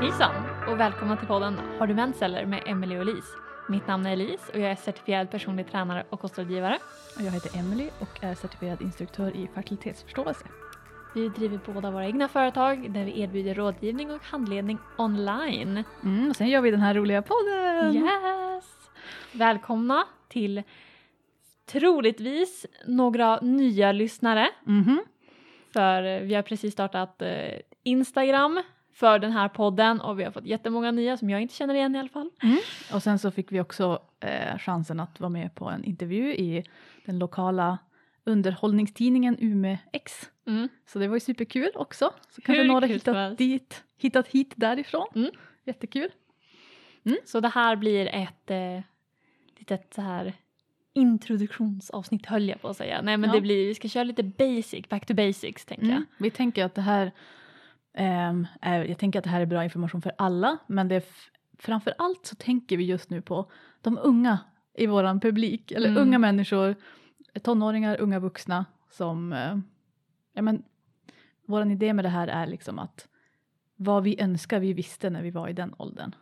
Hejsan och välkomna till podden Har du mens eller med Emily och Elise. Mitt namn är Elise och jag är certifierad personlig tränare och kostrådgivare. Och jag heter Emily och är certifierad instruktör i fertilitetsförståelse. Vi driver båda våra egna företag där vi erbjuder rådgivning och handledning online. Mm, och sen gör vi den här roliga podden! Yes! Välkomna till troligtvis några nya lyssnare. Mhm. För vi har precis startat eh, Instagram för den här podden och vi har fått jättemånga nya som jag inte känner igen i alla fall. Och sen så fick vi också eh, chansen att vara med på en intervju i den lokala underhållningstidningen Ume X. Mm. Så det var ju superkul också. Så kanske några hittat, dit, hittat hit därifrån. Mm. Jättekul. Så det här blir ett eh, litet så här introduktionsavsnitt höll jag på att säga. Nej men Ja. det blir, vi ska köra lite basic, back to basics tänker Mm. jag. Vi tänker att det här är, jag tänker att det här är bra information för alla, men det är framför allt så tänker vi just nu på de unga i våran publik, eller Mm. unga människor, tonåringar, unga vuxna som, eh, ja men, våran idé med det här är liksom att vad vi önskar vi visste när vi var i den åldern.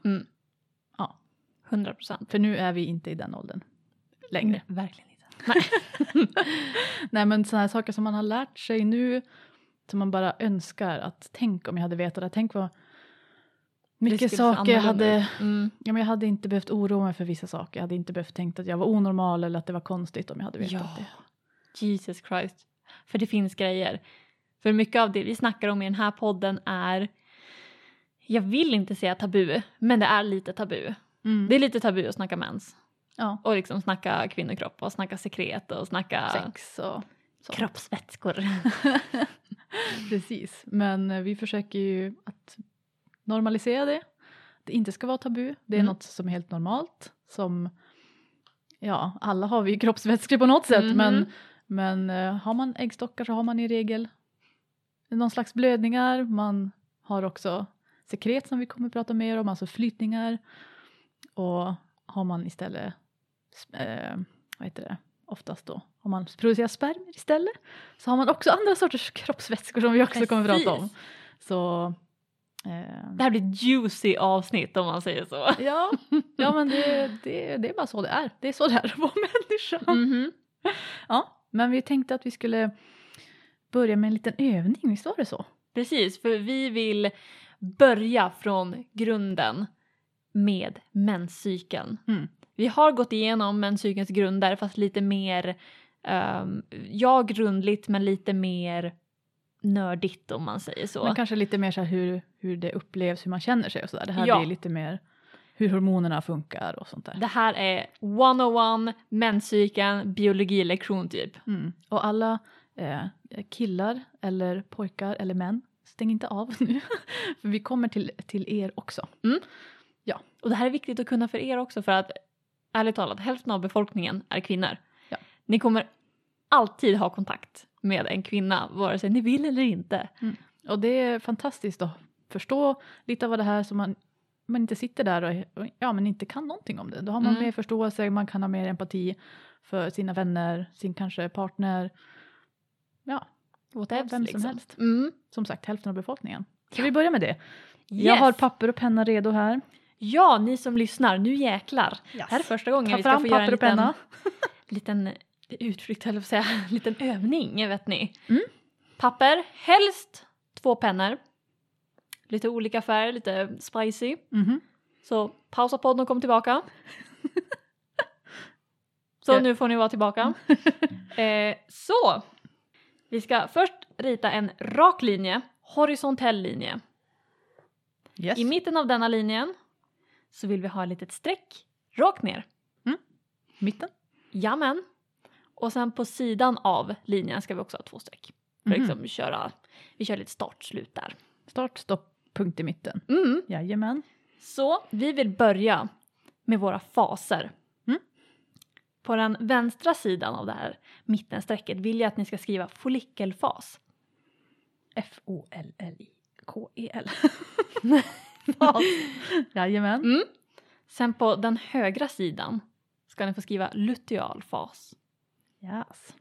100 procent. För nu är vi inte i den åldern längre. Verkligen inte. Nej men sådana här saker som man har lärt sig nu som man bara önskar att tänk om jag hade vetat det. Tänk vad mycket saker jag hade. Mm. ja, men jag hade inte behövt oroa mig för vissa saker. Jag hade inte behövt tänkt att jag var onormal eller att det var konstigt om jag hade vetat Ja. det. Jesus Christ. För det finns grejer. För mycket av det vi snackar om i den här podden är jag vill inte säga tabu, men det är lite tabu. Mm. Det är lite tabu att snacka mens. ja. Och liksom snacka kvinnokropp och snacka sekret och snacka Sex och så. kroppsvätskor. Precis, men eh, vi försöker ju att normalisera det. Det inte ska vara tabu. Det är Mm. något som är helt normalt. Som, ja, alla har vi ju kroppsvätskor på något sätt. Mhm. Men, men eh, har man äggstockar så har man i regel någon slags blödningar. Man har också sekret som vi kommer att prata mer om, alltså flytningar. Och har man istället, eh, vad heter det, oftast då, om man producerar spermier istället så har man också andra sorters kroppsvätskor som vi också kommer att prata om. Precis. Så eh, Det här blir ett juicy avsnitt om man säger så. ja, ja men det, det, det är bara så det är. Det är så det är att vara människa. Mhm. Ja, men vi tänkte att vi skulle börja med en liten övning, visst var det så? Precis, för vi vill börja från grunden med menscykeln. Mm. Vi har gått igenom menscykelns grunder fast lite mer, um, ja grundligt men lite mer nördigt om man säger så. Men kanske lite mer så här hur, hur det upplevs, hur man känner sig och sådär. Det här Ja. blir lite mer hur hormonerna funkar och sånt där. Det här är 101 menscykeln biologilektion typ. Mm. Och alla eh, killar eller pojkar eller män, stäng inte av nu. för vi kommer till, till er också. Och det här är viktigt att kunna för er också för att ärligt talat hälften av befolkningen är kvinnor. Ja. Ni kommer alltid ha kontakt med en kvinna vare sig ni vill eller inte. Och det är fantastiskt att förstå lite av vad det här så man, man inte sitter där och, ja, men inte kan någonting om det. Då har man Mm. mer förståelse, man kan ha mer empati för sina vänner, sin kanske partner. Ja, Whatever, vem liksom. som helst. Mm. Som sagt hälften av befolkningen. Ska vi börja med det? Yes. Jag har papper och penna redo här. Ja, ni som lyssnar, nu jäklar. Det här är första gången Ta vi ska fram få göra en papper och liten, penna. liten utflykt, höll jag säga, en liten övning, vet ni. Mm. Papper, helst två pennor. Lite olika färg, lite spicy. Mhm. Så pausa podden och kom tillbaka. Så nu får ni vara tillbaka. eh, så, vi ska först rita en rak linje, horisontell linje. Yes. I mitten av denna linjen så vill vi ha ett litet streck rakt ner. Mitten. Jamen. Och sen på sidan av linjen ska vi också ha två streck. För Mhm. liksom köra, vi kör lite start-slut där. Start, stopp, punkt i mitten. Mm. Jajamän. Så vi vill börja med våra faser. Mm. På den vänstra sidan av det här mittenstrecket vill jag att ni ska skriva follikelfas. F-O-L-L-I-K-E-L. Jajamän. Mm. Sen på den högra sidan ska ni få skriva lutealfas. Yes.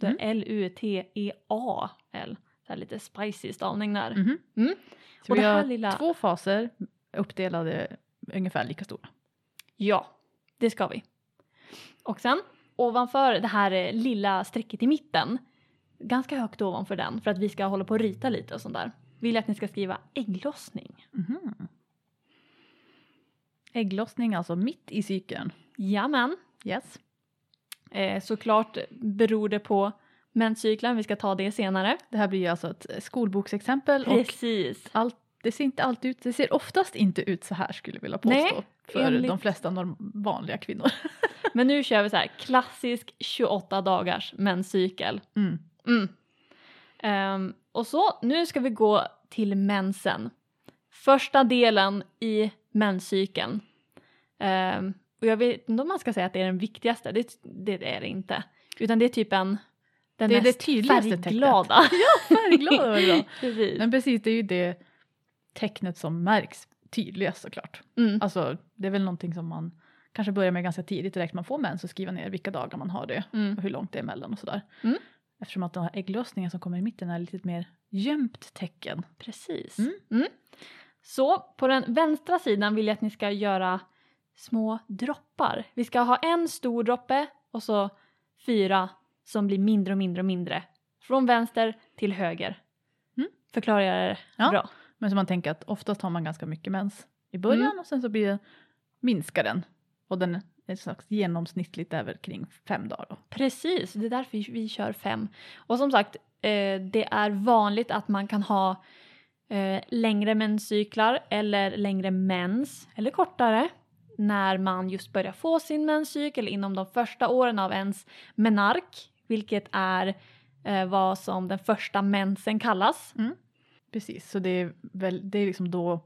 Det är Mm. L-U-T-E-A-L. E Så här lite spicy stavning där. Mhm. Mm. Så Och vi det här har lilla- två faser uppdelade ungefär lika stora. Ja, det ska vi. Och sen ovanför det här eh, lilla strecket i mitten, ganska högt ovanför den för att vi ska hålla på och rita lite och sånt där, vill jag att ni ska skriva ägglossning. Mhm. Ägglossning alltså mitt i cykeln. Jamen, Yes. Eh, såklart beror det på menscykeln, vi ska ta det senare. Det här blir ju alltså ett skolboksexempel och Precis. allt, det ser inte alltid ut, det ser oftast inte ut så här skulle jag vilja påstå. Nej, för enligt- de flesta norm- vanliga kvinnor. Men nu kör vi så här klassisk 28 dagars menscykel. Mm. Mm. Ehm, och så, nu ska vi gå till mensen. Första delen i menscykeln. Ehm, och jag vet inte om man ska säga att det är den viktigaste, det, det är det inte. Utan det är typ en, den Det är det mest tydligaste tecknet. färgglada. Färgglada var bra. Precis. Men precis, det är ju det tecknet som märks tydligast såklart. Mm. Alltså det är väl någonting som man kanske börjar med ganska tidigt direkt man får mens och skriva ner vilka dagar man har det Mm. och hur långt det är emellan och sådär. Mm. Eftersom att den här ägglossningen som kommer i mitten är lite mer gömt tecken. Precis. Mm. Mm. Så på den vänstra sidan vill jag att ni ska göra små droppar. Vi ska ha en stor droppe och så fyra som blir mindre och mindre och mindre. Från vänster till höger. Mm. Förklarar jag det Ja. bra? Men så man tänker att oftast har man ganska mycket mens i början Mm. och sen så blir det, minskar den. Och den är ett slags genomsnittligt över kring fem dagar. Då. Precis, det är därför vi, vi kör fem. Och som sagt, eh, det är vanligt att man kan ha eh, längre menscyklar eller längre mens eller kortare när man just börjar få sin menscykel inom de första åren av ens menark, vilket är eh, vad som den första mensen kallas. Precis, så det är, väl, det är liksom då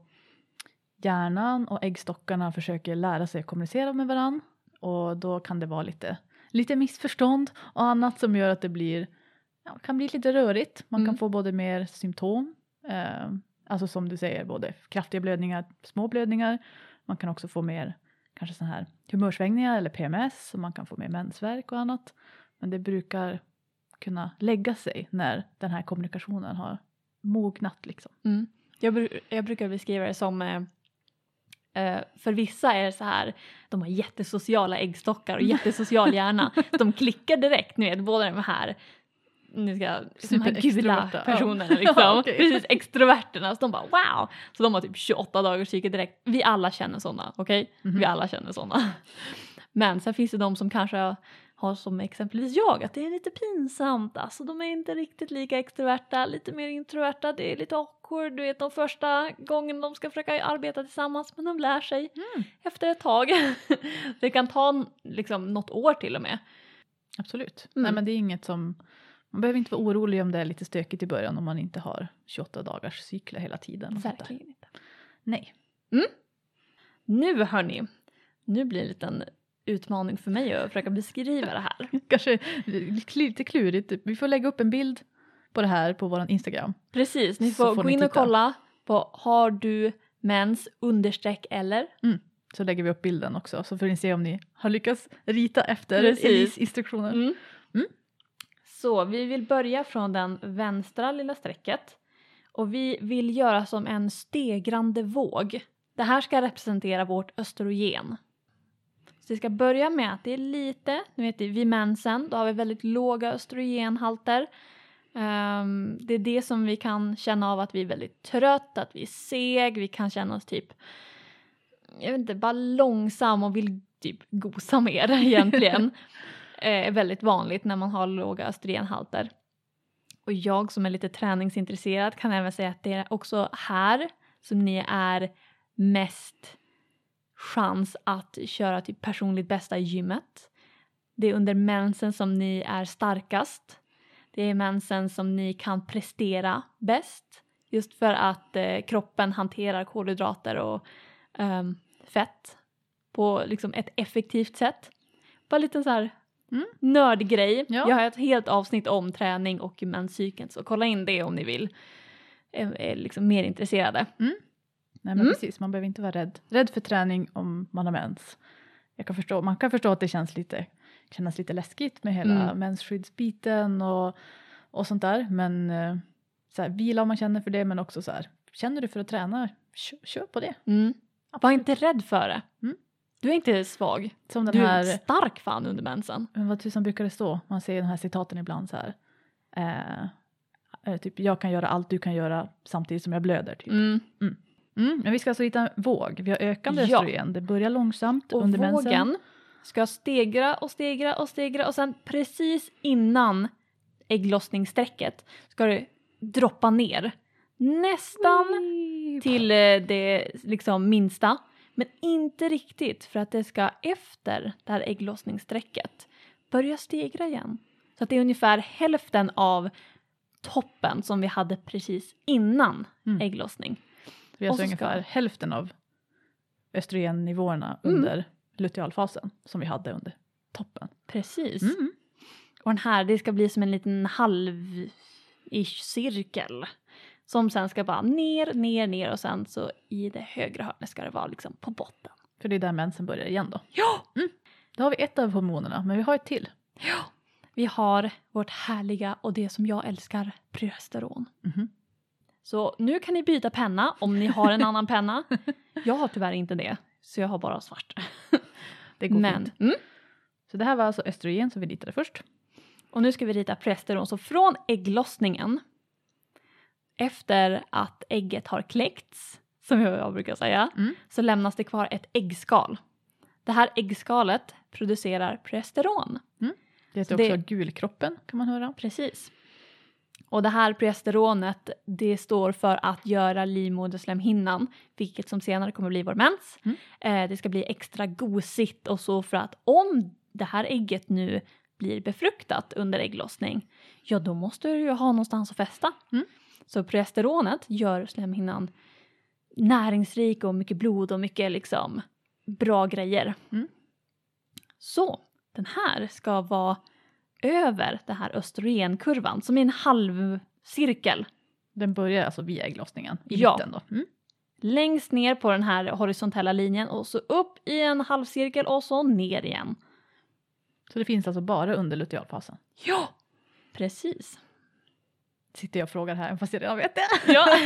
hjärnan och äggstockarna försöker lära sig att kommunicera med varandra. Och då kan det vara lite, lite missförstånd och annat som gör att det blir, ja, kan bli lite rörigt. Man Mm. kan få både mer symptom, eh, alltså som du säger, både kraftiga blödningar, små blödningar. Man kan också få mer kanske sådana här humörsvängningar eller PMS och man kan få mer mensvärk och annat. Men det brukar kunna lägga sig när den här kommunikationen har mognat liksom. Mm. Jag, bru- jag brukar beskriva det som eh, eh, för vissa är det så här, de har jättesociala äggstockar och jättesocial hjärna. de klickar direkt, ni vet, båda de här nu ska, de här gula Superextroverta, ja. personerna liksom. Ja, okej. Precis, extroverterna. Så de bara wow! Så de har typ 28 dagars cykel direkt. Vi alla känner sådana, okej? Mhm. Vi alla känner sådana. Men sen finns det de som kanske har som exempelvis jag, att det är lite pinsamt. Alltså de är inte riktigt lika extroverta, lite mer introverta. Det är lite awkward, du vet de första gången de ska försöka arbeta tillsammans men de lär sig Mm. efter ett tag. det kan ta liksom något år till och med. Absolut. Mm. Nej men det är inget som, man behöver inte vara orolig om det är lite stökigt i början om man inte har 28 dagars cykler hela tiden. Verkligen inte. Nej. Nu hörni, nu blir det en liten utmaning för mig att försöka beskriva det här. Kanske lite klurigt. Vi får lägga upp en bild på det här på vår Instagram. Precis, ni får, får gå in och titta. kolla på har du mens understreck eller? Så lägger vi upp bilden också så får ni se om ni har lyckats rita efter Precis. Elis instruktioner. Mm. Så vi vill börja från den vänstra lilla strecket och vi vill göra som en stegrande våg. Det här ska representera vårt östrogen. Så vi ska börja med att det är lite, nu vet vi vid mensen då har vi väldigt låga östrogenhalter. Um, det är det som vi kan känna av att vi är väldigt trött, att vi är seg, vi kan känna oss typ, jag vet inte, bara långsam och vill typ gosa mer egentligen. Eh, är väldigt vanligt när man har låga östrogenhalter. Och jag som är lite träningsintresserad kan även säga att det är också här som ni är mest chans att köra typ personligt bästa i gymmet. Det är under mensen som ni är starkast. Det är mensen som ni kan prestera bäst. Just för att eh, kroppen hanterar kolhydrater och eh, fett på liksom ett effektivt sätt. Bara lite så här Mm. nördgrej. Ja. Jag har ett helt avsnitt om träning och menscykeln så kolla in det om ni vill. Är, är liksom mer intresserade. Nej men Mm. precis, man behöver inte vara rädd. Rädd för träning om man har mens. Jag kan förstå, man kan förstå att det känns lite, kännas lite läskigt med hela Mm. mensskyddsbiten och, och sånt där. Men eh, så här, vila om man känner för det men också så här, känner du för att träna, kö- kör på det. Mm. Var inte rädd för det. Mm. Du är inte svag. Som den Du är här, stark fan under mensen. men vad tusan brukar det stå? Man ser den här citaten ibland så här. Eh, eh, typ jag kan göra allt du kan göra samtidigt som jag blöder. Typ. Mm. Mm, men vi ska alltså hitta en våg. Vi har ökande Ja. östrogen. Det börjar långsamt Och under mensen. vågen ska stegra och stegra och stegra och sen precis innan ägglossningsstrecket ska det droppa ner. Nästan till eh, det liksom minsta. Men inte riktigt för att det ska efter det här ägglossningsstrecket börja stegra igen. Så att det är ungefär hälften av toppen som vi hade precis innan Mm. ägglossning. Vi har alltså så ska- ungefär hälften av östrogennivåerna Mm. under lutealfasen som vi hade under toppen. Precis. Mm. Och den här, det ska bli som en liten halv-ish cirkel. Som sen ska bara ner, ner, ner och sen så i det högra hörnet ska det vara liksom på botten. För det är där mensen börjar igen då. Ja! Då har vi ett av hormonerna, men vi har ett till. Ja! Vi har vårt härliga och det som jag älskar, progesteron. Mhm. Så nu kan ni byta penna om ni har en annan penna. Jag har tyvärr inte det, så jag har bara svart. Det går Men, fint. mm, Så det här var alltså östrogen som vi ritade först. och nu ska vi rita progesteron. Så från ägglossningen, efter att ägget har kläckts, som jag brukar säga, Mm. så lämnas det kvar ett äggskal. Det här äggskalet producerar progesteron. Det heter Så också det- gulkroppen kan man höra. Precis. Och det här progesteronet det står för att göra livmoderslemhinnan, vilket som senare kommer bli vår mens. Mm. Eh, det ska bli extra gosigt och så för att om det här ägget nu blir befruktat under ägglossning, ja då måste du ju ha någonstans att fästa. Mm. Så progesteronet gör slemhinnan näringsrik och mycket blod och mycket liksom bra grejer. Mm. Så den här ska vara över den här östrogenkurvan som är en halv cirkel. Den börjar alltså vid ägglossningen i Ja. mitten då. Mm. Längst ner på den här horisontella linjen och så upp i en halvcirkel och så ner igen. Så det finns alltså bara under lutealfasen. Ja, precis. Sitter jag och frågar här fast jag redan vet det. Ja,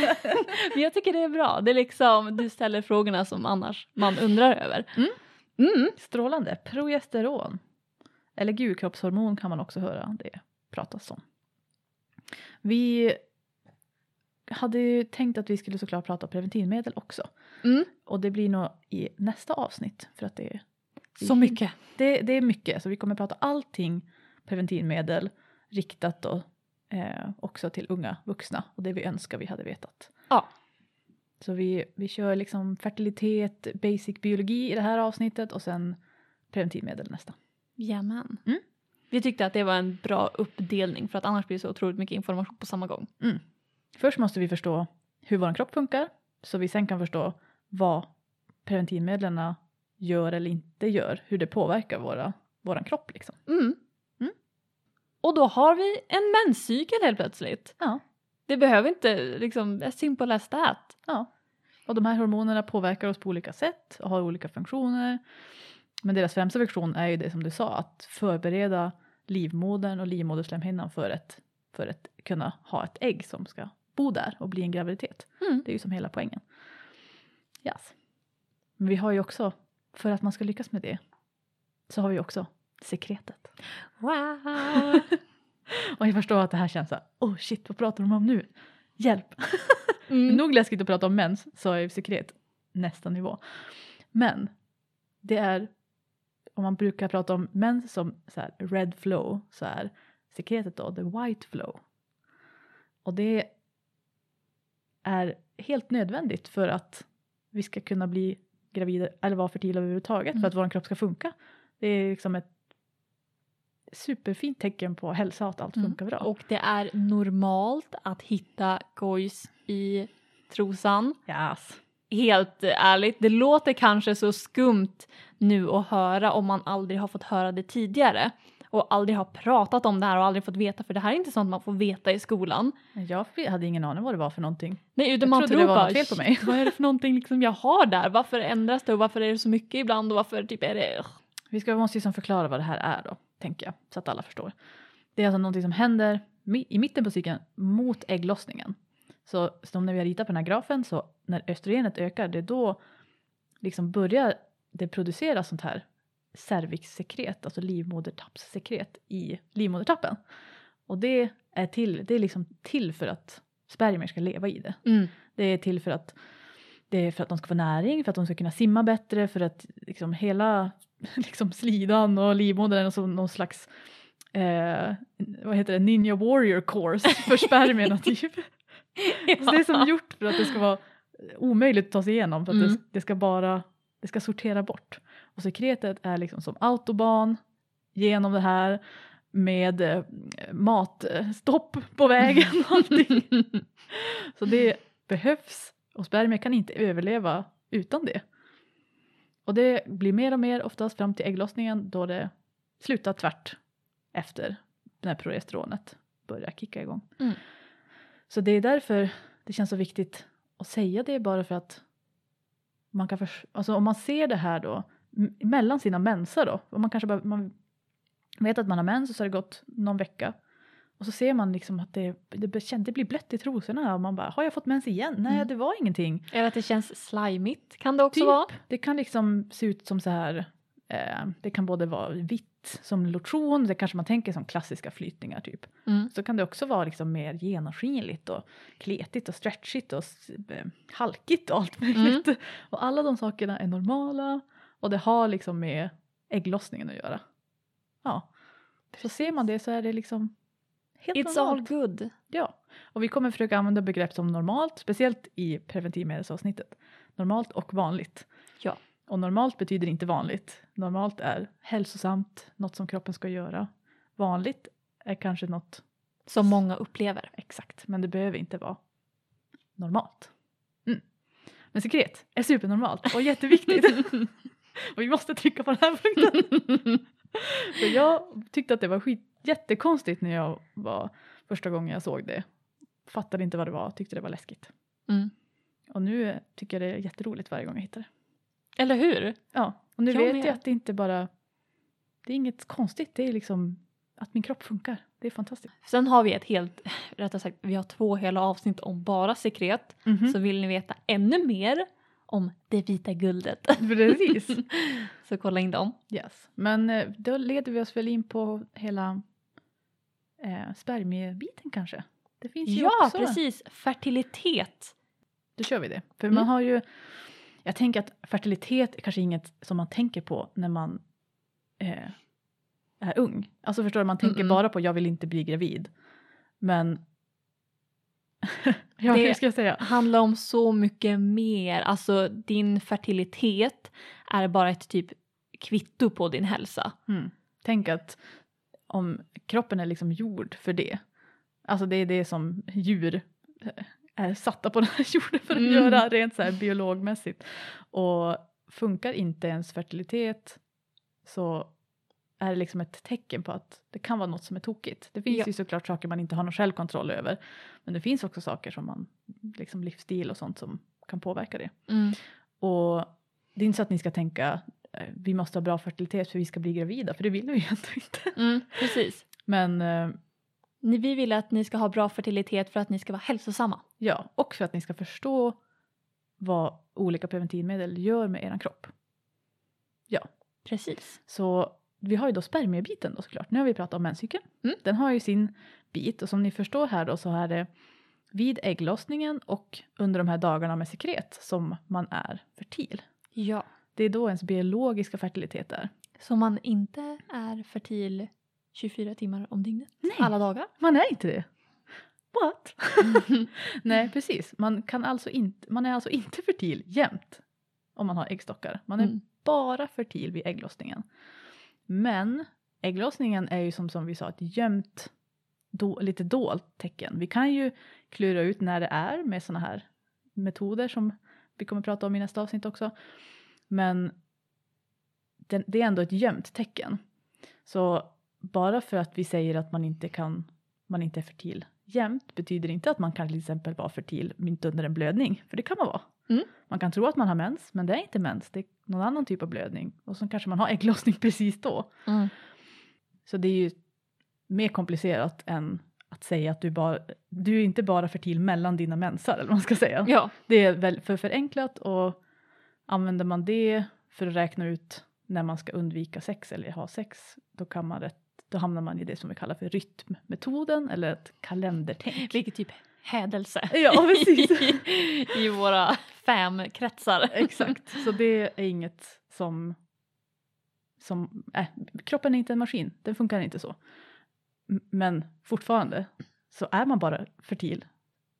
men jag tycker det är bra. Det är liksom, du ställer frågorna som annars man undrar över. Mm. Mm. Strålande. Progesteron. Eller gulkroppshormon kan man också höra det pratas om. Vi hade ju tänkt att vi skulle såklart prata om preventivmedel också. Mm. Och det blir nog i nästa avsnitt för att det, Så mycket. det, det är mycket. Så vi kommer prata allting preventivmedel riktat då eh, också till unga vuxna och det vi önskar vi hade vetat. Ja. Så vi, vi kör liksom fertilitet, basic biologi i det här avsnittet och sen preventivmedel nästa. Jajamän. Mm. Vi tyckte att det var en bra uppdelning för att annars blir det så otroligt mycket information på samma gång. Först måste vi förstå hur vår kropp funkar så vi sen kan förstå vad preventivmedlen gör eller inte gör, hur det påverkar våra, våran kropp liksom. Mm. Och då har vi en menscykel helt plötsligt. Ja. Det behöver inte liksom, as simple as that. Ja. Och de här hormonerna påverkar oss på olika sätt och har olika funktioner. Men deras främsta funktion är ju det som du sa, att förbereda livmodern och livmoderslemhinnan för att för ett, kunna ha ett ägg som ska bo där och bli en graviditet. Mm. Det är ju som hela poängen. Yes. Men vi har ju också, för att man ska lyckas med det, så har vi också sekretet. Wow! Och jag förstår att det här känns så här, oh shit, vad pratar de om nu? Hjälp! Mm. Nog läskigt att prata om mens, så är sekret nästa nivå. Men det är, om man brukar prata om mens som så här red flow, så är sekretet då the white flow. Och det är helt nödvändigt för att vi ska kunna bli gravida eller vara fertila överhuvudtaget, Mm. för att vår kropp ska funka. Det är liksom ett superfint tecken på hälsa att allt Mm. funkar bra. Och det är normalt att hitta gojs i trosan. yes. Helt ärligt, det låter kanske så skumt nu att höra om man aldrig har fått höra det tidigare och aldrig har pratat om det här och aldrig fått veta för det här är inte sånt man får veta i skolan. Jag hade ingen aning vad det var för någonting. Nej, utan Jag man tror det var bara fel på mig. "Shit, vad är det för någonting liksom jag har där? Varför ändras det och varför är det så mycket ibland och varför typ är det... Vi ska, måste liksom förklara vad det här är då, tänker jag, så att alla förstår. Det är alltså någonting som händer i mitten på cykeln mot ägglossningen. Så som när vi har ritat på den här grafen så när östrogenet ökar det är då liksom börjar det produceras sånt här cervixsekret, alltså livmodertappssekret i livmodertappen. Och det är till, det är liksom till för att spermier ska leva i det. Mm. Det är till för att det är för att de ska få näring, för att de ska kunna simma bättre, för att liksom hela liksom slidan och livmodern är som någon slags eh, vad heter det, ninja warrior course för spermierna typ. Så det är som gjort för att det ska vara omöjligt att ta sig igenom för att Mm. det, det ska bara det ska sortera bort. Och sekretet är liksom som autobahn genom det här med eh, matstopp på vägen och allting. Så det behövs och spermier kan inte överleva utan det. Och det blir mer och mer oftast fram till ägglossningen då det slutar tvärt efter när progesteronet börjar kicka igång. Mm. Så det är därför det känns så viktigt att säga det bara för att man kan förs- alltså om man ser det här då mellan sina mensar då, och man kanske bara, man vet att man har mens och så har det gått någon vecka och så ser man liksom att det, det, det blir blött i trosorna och man bara, har jag fått mens igen? Nej, Mm. det var ingenting. Eller att det känns slimigt kan det också Typ. vara. Det kan liksom se ut som så här, eh, det kan både vara vitt som lotion, det kanske man tänker som klassiska flytningar typ. Mm. Så kan det också vara liksom mer genomskinligt och kletigt och stretchigt och eh, halkigt och allt möjligt. Och alla de sakerna är normala och det har liksom med ägglossningen att göra. Ja, så ser man det så är det liksom helt It's normalt. all good. Ja, och vi kommer försöka använda begrepp som normalt, speciellt i preventivmedelsavsnittet. Normalt och vanligt. Ja. Och normalt betyder inte vanligt. Normalt är hälsosamt, något som kroppen ska göra. Vanligt är kanske något Som många upplever. exakt, men det behöver inte vara normalt. Mm. Men sekret är supernormalt och jätteviktigt. och vi måste trycka på den här punkten. För jag tyckte att det var skit, jättekonstigt när jag var första gången jag såg det. Fattade inte vad det var, tyckte det var läskigt. Mm. Och nu tycker jag det är jätteroligt varje gång jag hittar det. Eller hur? Ja, och nu Jag vet med. jag att det inte bara, det är inget konstigt, det är liksom att min kropp funkar. Det är fantastiskt. Sen har vi ett helt, rättare sagt, vi har två hela avsnitt om bara sekret. Mhm. Så vill ni veta ännu mer om det vita guldet. Precis. så kolla in dem. Yes. Men eh, då leder vi oss väl in på hela eh, spermiebiten kanske. Det finns ju Ja, också. precis. Fertilitet. Då kör vi det. För Mm. man har ju, jag tänker att fertilitet är kanske inget som man tänker på när man eh, är ung. Alltså förstår du, man tänker Mm-mm. bara på jag vill inte bli gravid. Men ja, Det- ska säga? handlar om så mycket mer. Alltså din fertilitet är bara ett typ kvitto på din hälsa. Mm. Tänk att om kroppen är liksom gjord för det. Alltså det är det som djur eh, är satta på den här jorden för att Mm. göra rent så här biologmässigt. Och funkar inte ens fertilitet så är det liksom ett tecken på att det kan vara något som är tokigt. Det finns Ja. ju såklart saker man inte har någon självkontroll över. Men det finns också saker som man, liksom livsstil och sånt som kan påverka det. Och det är inte så att ni ska tänka vi måste ha bra fertilitet för vi ska bli gravida, för det vill vi ju ändå inte. Mm, precis. Men eh, Vi vill att ni ska ha bra fertilitet för att ni ska vara hälsosamma. ja, och för att ni ska förstå vad olika preventivmedel gör med er kropp. Precis. Så vi har ju då spermiebiten då såklart. Nu har vi pratat om menscykeln. Mm. Den har ju sin bit och som ni förstår här då så är det vid ägglossningen och under de här dagarna med sekret som man är fertil. Ja. Det är då ens biologiska fertilitet är. Så man inte är fertil 24 timmar om dygnet? Nej. Alla dagar? Man är inte det. What? Nej, precis. Man, kan alltså inte, man är alltså inte fertil jämt om man har äggstockar. Man är Mm. bara fertil vid ägglossningen. Men ägglossningen är ju som, som vi sa ett gömt, då, lite dolt tecken. Vi kan ju klura ut när det är med sådana här metoder som vi kommer prata om i nästa avsnitt också. Men det är ändå ett gömt tecken. Så bara för att vi säger att man inte kan man inte är fertil jämt betyder inte att man kan till exempel vara fertil mitt under en blödning. För det kan man vara. Mm. Man kan tro att man har mens men det är inte mens. Det är någon annan typ av blödning. Och så kanske man har ägglossning precis då. Mm. Så det är ju mer komplicerat än att säga att du, bara, du är inte bara fertil mellan dina mensar eller vad man ska säga. Ja. Det är väl för förenklat och använder man det för att räkna ut när man ska undvika sex eller ha sex då, kan man rätt, då hamnar man i det som vi kallar för rytmmetoden eller ett kalendertänk. Vilket typ hädelse Ja, precis. i, i våra fem-kretsar. Exakt, så det är inget som, som äh, kroppen är inte en maskin, den funkar inte så. Men fortfarande så är man bara fertil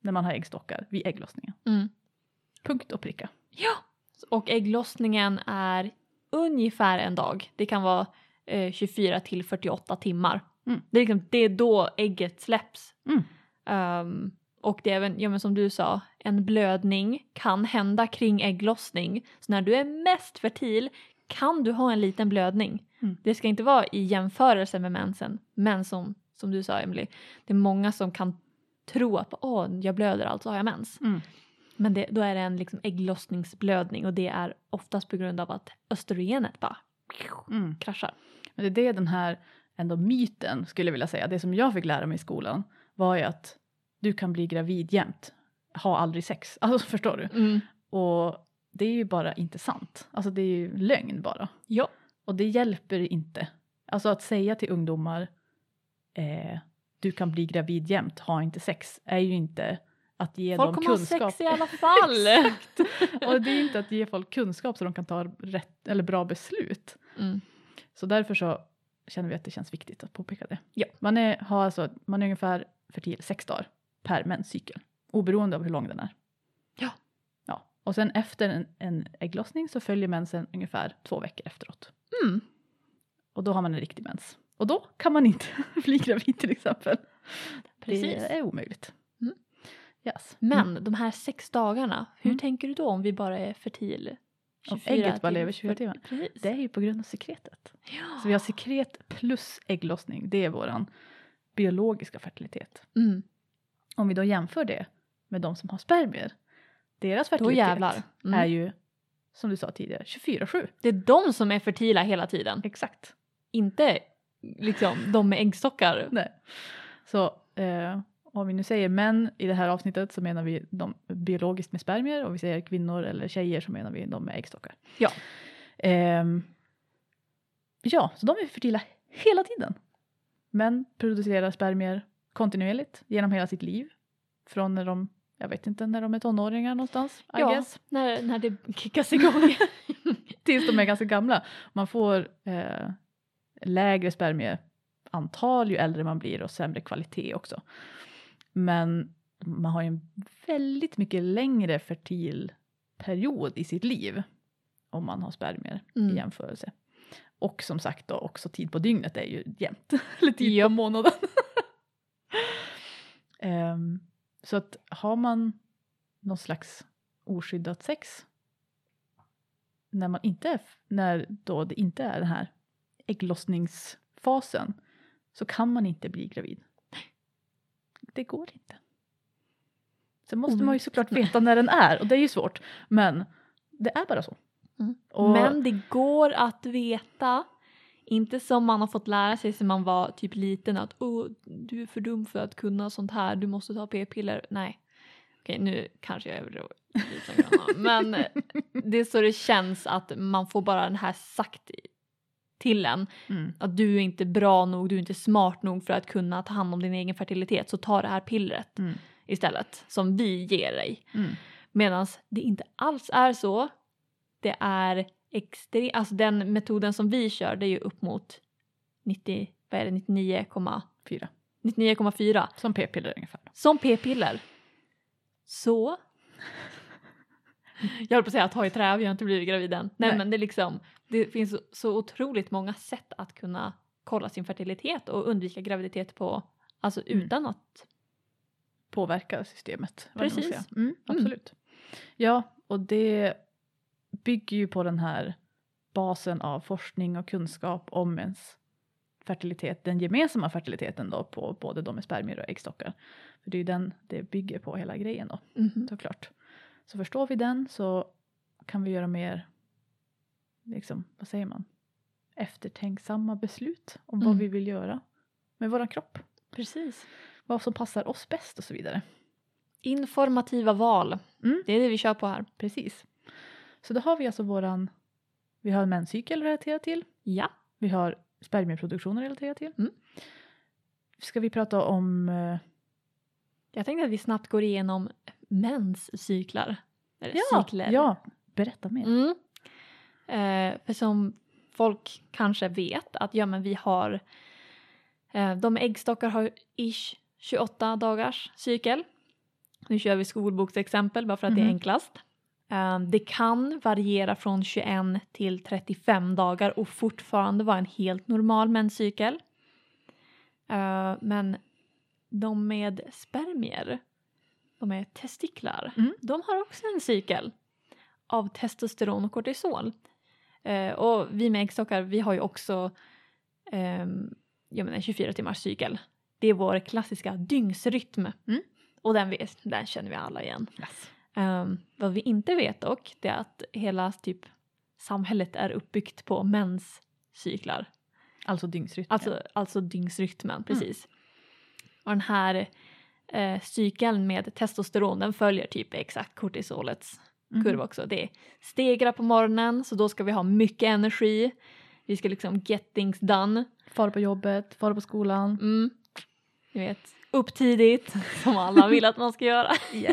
när man har äggstockar vid ägglossningen. Mm. Punkt och pricka. Ja. Och ägglossningen är ungefär en dag. Det kan vara eh, 24 till 48 timmar. Mm. Det, är liksom, det är då ägget släpps. Mm. Ehm, och det är även, ja men som du sa, en blödning kan hända kring ägglossning. Så när du är mest fertil kan du ha en liten blödning. Mm. Det ska inte vara i jämförelse med mensen. Men som, som du sa Emily, det är många som kan tro att åh, jag blöder alltså har jag mens. Mm. Men det, då är det en liksom ägglossningsblödning och det är oftast på grund av att östrogenet bara Mm. kraschar. Men det är det den här ändå myten skulle jag vilja säga, det som jag fick lära mig i skolan var ju att du kan bli gravid jämt, ha aldrig sex. Alltså förstår du? Mm. Och det är ju bara inte sant. Alltså det är ju lögn bara. Ja. Och det hjälper inte. Alltså att säga till ungdomar eh, du kan bli gravid jämt, ha inte sex, är ju inte att ge Folk dem kommer ha kunskap. sex i alla fall. Och det är inte att ge folk kunskap så de kan ta rätt eller bra beslut. Mm. Så därför så känner vi att det känns viktigt att påpeka det. Ja. Man, är, har alltså, man är ungefär fertil sex dagar per menscykel, oberoende av hur lång den är. Ja. ja. Och sen efter en, en ägglossning så följer mensen ungefär två veckor efteråt. Mm. Och då har man en riktig mens. Och då kan man inte bli gravid till exempel. Precis. Det är omöjligt. Mm. Yes. Men de här sex dagarna, hur Mm. tänker du då om vi bara är fertil? Om 24 ägget bara lever 24 40 timmar. Precis. Det är ju på grund av sekretet. Ja. Så vi har sekret plus ägglossning, det är våran biologiska fertilitet. mm. Om vi då jämför det med de som har spermier, deras fertilitet. Mm. är ju som du sa tidigare 24-7. Det är de som är fertila hela tiden. Exakt. Inte liksom de med äggstockar. Nej. Så eh, om vi nu säger män i det här avsnittet så menar vi de biologiskt med spermier och vi säger kvinnor eller tjejer så menar vi de med äggstockar. Ja. Ehm, ja, så de är fertila hela tiden. Män producerar spermier kontinuerligt genom hela sitt liv. Från när de, jag vet inte, när de är tonåringar någonstans, I Ja, guess. när, när det kickas igång. Tills de är ganska gamla. Man får eh, lägre spermieantal ju äldre man blir och sämre kvalitet också. Men man har ju en väldigt mycket längre fertil period i sitt liv om man har spermier Mm. i jämförelse. Och som sagt då också tid på dygnet är ju jämnt. Eller tid Ja. på månaden. Ehm, så att har man någon slags oskyddat sex när man inte är, när då det inte är den här ägglossningsfasen så kan man inte bli gravid. Det går inte. Sen måste man ju såklart veta när den är och det är ju svårt. Men det är bara så. Mm. Och- Men det går att veta. Inte som man har fått lära sig sedan man var typ liten att oh, du är för dum för att kunna sånt här, du måste ta p-piller. Nej. Okej, nu kanske jag grann. Men det är så det känns att man får bara den här sagt i- till en. Mm. Att du är inte bra nog, du är inte smart nog för att kunna ta hand om din egen fertilitet. Så ta det här pillret Mm. istället som vi ger dig. Mm. Medan det inte alls är så. Det är extremt, alltså den metoden som vi kör det är ju upp mot 90, vad är det, 99,4 Fyra. 99,4 Som p-piller ungefär. som p-piller. Så. Jag höll på att säga ta i trä, vi har inte blivit gravid än. Nej, Nej. men det är liksom, det finns så, otroligt många sätt att kunna kolla sin fertilitet och undvika graviditet på, alltså Mm. utan att, Påverka systemet. Precis. säga. Mm, absolut. Ja, och det bygger ju på den här basen av forskning och kunskap om ens fertilitet, den gemensamma fertiliteten då på både de med spermier och äggstockar. För det är ju den det bygger på hela grejen då. Mhm. såklart. Så förstår vi den så kan vi göra mer, liksom, vad säger man, eftertänksamma beslut om vad Mm. vi vill göra med vår kropp. precis. vad som passar oss bäst och så vidare. Informativa val. Mm. Det är det vi kör på här. Precis. Så då har vi alltså våran, vi har menscykel relaterat till, Ja. vi har spermieproduktionen relaterat till. Mm. Ska vi prata om, eh, Jag tänkte att vi snabbt går igenom menscyklar. Eller ja, cykler. ja, berätta mer. Mm. Eh, för som folk kanske vet att ja, men vi har eh, de äggstockar har ish 28 dagars cykel. Nu kör vi skolboksexempel bara för att det är Mhm. enklast. Eh, det kan variera från 21 till 35 dagar och fortfarande vara en helt normal menscykel. Eh, men de med spermier, de med testiklar, Mm. de har också en cykel av testosteron och kortisol. Eh, och vi med äggstockar, vi har ju också ehm, jag menar, 24 timmars cykel. Det är vår klassiska dygnsrytm. Mm. Och den, vet, den känner vi alla igen. Yes. Ehm, vad vi inte vet dock, det är att hela typ samhället är uppbyggt på menscyklar. Alltså dygnsrytm. Alltså, alltså dygnsrytmen, precis. Och den här eh, cykeln med testosteron, den följer typ exakt kortisolets. Kurva också. Det är stegra på morgonen, så då ska vi ha mycket energi. Vi ska liksom get things done. Fara på jobbet, fara på skolan. Mm. Ni vet, upp tidigt, som alla vill att man ska göra.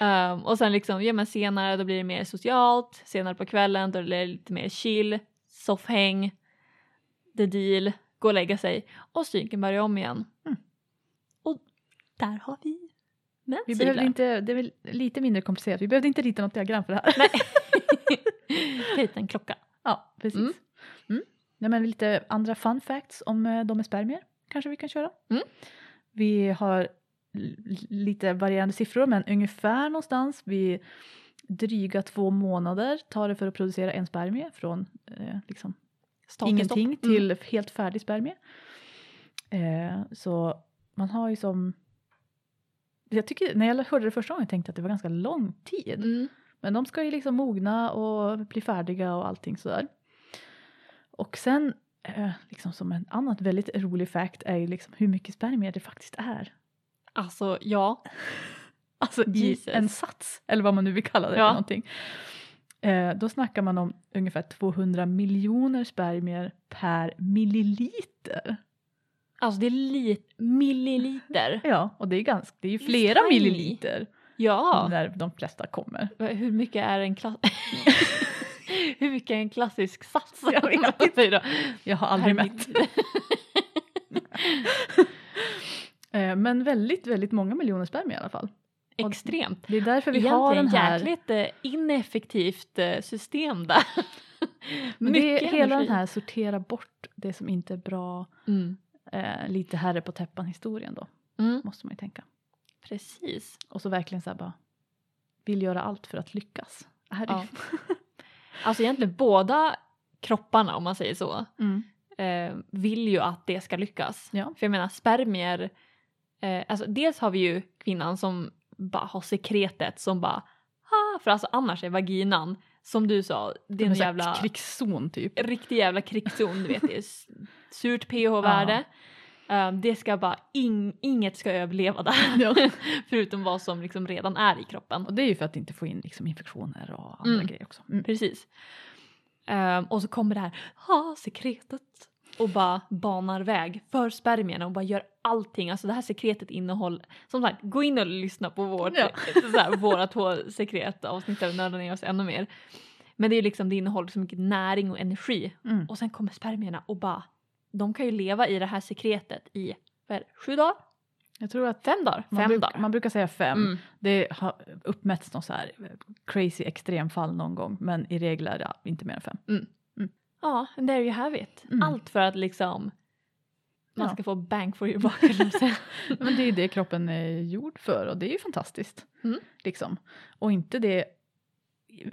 Ehm, och sen liksom, ja men senare då blir det mer socialt, senare på kvällen då blir det lite mer chill, soffhäng, the deal, gå och lägga sig och cykeln börjar om igen. Mm. Och där har vi Vi menscyklar. behövde inte, det är väl lite mindre komplicerat, vi behövde inte rita något diagram för det här. Nej. Lite en klocka. Ja, precis. Mm. Mm. Nej, men lite andra fun facts om eh, de med spermier kanske vi kan köra. Mm. Vi har lite varierande siffror men ungefär någonstans vid dryga två månader tar det för att producera en spermie från eh, liksom Start ingenting. Mm. till helt färdig spermie. Eh, så man har ju som jag tycker, när jag hörde det första gången tänkte jag att det var ganska lång tid. Mm. Men de ska ju liksom mogna och bli färdiga och allting sådär. Och sen, eh, liksom som en annat väldigt rolig fact är ju liksom hur mycket spermier det faktiskt är. Alltså ja, Alltså i Jesus. en sats, eller vad man nu vill kalla det Ja. för någonting. Eh, då snackar man om ungefär 200 miljoner spermier per milliliter. Alltså det är lit, milliliter. Ja, och det är, ganska, det är ju flera tiny. milliliter Ja, när de flesta kommer. hur mycket är en klass... hur mycket är en klassisk sats? Jag vet då. Jag har aldrig mätt. Eh, men väldigt, väldigt många miljoner spermier i alla fall. Och Extremt. Det är därför vi Egentligen har den här... jäkligt eh, ineffektivt eh, system där. Men det är hela den här sortera bort det som inte är bra, Mm. Eh, lite herre på täppan historien då, Mm. måste man ju tänka. Precis. Och så verkligen så här bara, vill göra allt för att lyckas. Ja. Alltså egentligen båda kropparna om man säger så mm. eh, vill ju att det ska lyckas. Ja. För jag menar spermier, eh, alltså dels har vi ju kvinnan som bara har sekretet som bara ah, för alltså annars är vaginan som du sa, en en jävla krigszon typ. riktig jävla krigszon, du vet det är surt pH-värde. Eh, det ska bara, ing, inget ska överleva där. Ja. Förutom vad som liksom redan är i kroppen. Och det är ju för att inte få in liksom, infektioner och andra Mm. grejer också. Mm. Precis. Ehm, och så kommer det här, ha sekretet. Och bara banar väg för spermierna och bara gör allting. Alltså det här sekretet innehåller, som sagt gå in och lyssna på vårt, Ja. här, våra två sekretavsnitt där vi nördar ner oss ännu mer. Men det är liksom, det innehåller så mycket näring och energi. Mm. Och sen kommer spermierna och bara, de kan ju leva i det här sekretet i, vad sju dagar? Jag tror att Fem dagar? man, Fem bruk, dagar. man brukar säga fem. Mm. Det har uppmätts någon så här crazy extremfall någon gång men i regel är det inte mer än fem. Ja, and there you have it. Mm. Allt för att liksom man Ja. ska få bang for your buck. Men det är det kroppen är gjord för och det är ju fantastiskt. Mm. Liksom. Och inte det,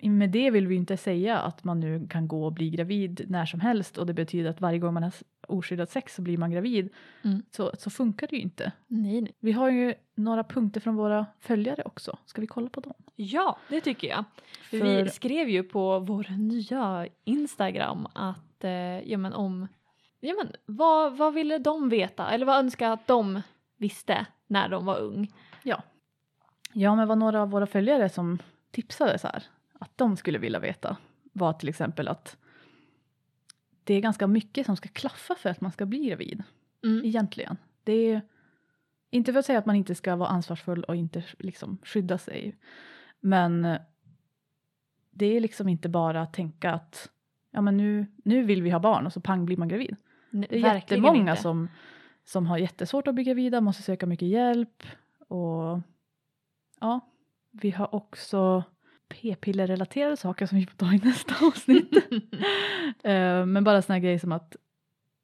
med det vill vi inte säga att man nu kan gå och bli gravid när som helst och det betyder att varje gång man har oskyddat sex så blir man gravid. Mm. Så, så funkar det ju inte. nej, nej. Vi har ju några punkter från våra följare också. Ska vi kolla på dem? Ja, det tycker jag. För Vi skrev ju på vår nya Instagram att, eh, ja men om, ja men vad, vad ville de veta? Eller vad önskar att de visste när de var ung. Ja. Ja, men vad några av våra följare som tipsade så här, att de skulle vilja veta var till exempel att det är ganska mycket som ska klaffa för att man ska bli gravid. Mm. Egentligen. Det är inte för att säga att man inte ska vara ansvarsfull och inte liksom skydda sig. Men eh, det är liksom inte bara att tänka att ja, men nu, nu vill vi ha barn och så pang blir man gravid. N- Det är jättemånga inte. som, som har jättesvårt att bli gravida, måste söka mycket hjälp. Och ja, vi har också p-pillerrelaterade saker som vi får ta i nästa avsnitt. Eh, Men bara sådana grejer som att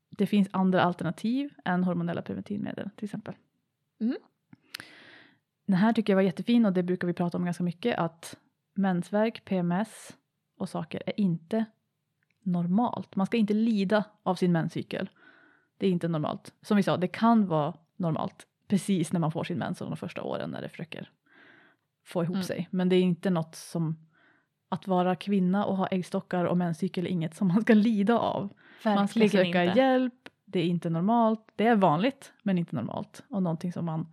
det finns andra alternativ än hormonella preventivmedel till exempel. Mm. Den här tycker jag var jättefin och det brukar vi prata om ganska mycket att mensvärk, PMS och saker är inte normalt. Man ska inte lida av sin menscykel. Det är inte normalt. Som vi sa, det kan vara normalt precis när man får sin mens de första åren när det försöker få ihop Mm. sig. Men det är inte något som att vara kvinna och ha äggstockar och menscykel är inget som man ska lida av. Man ska Verkligen söka inte. hjälp, det är inte normalt. Det är vanligt men inte normalt. Och någonting som man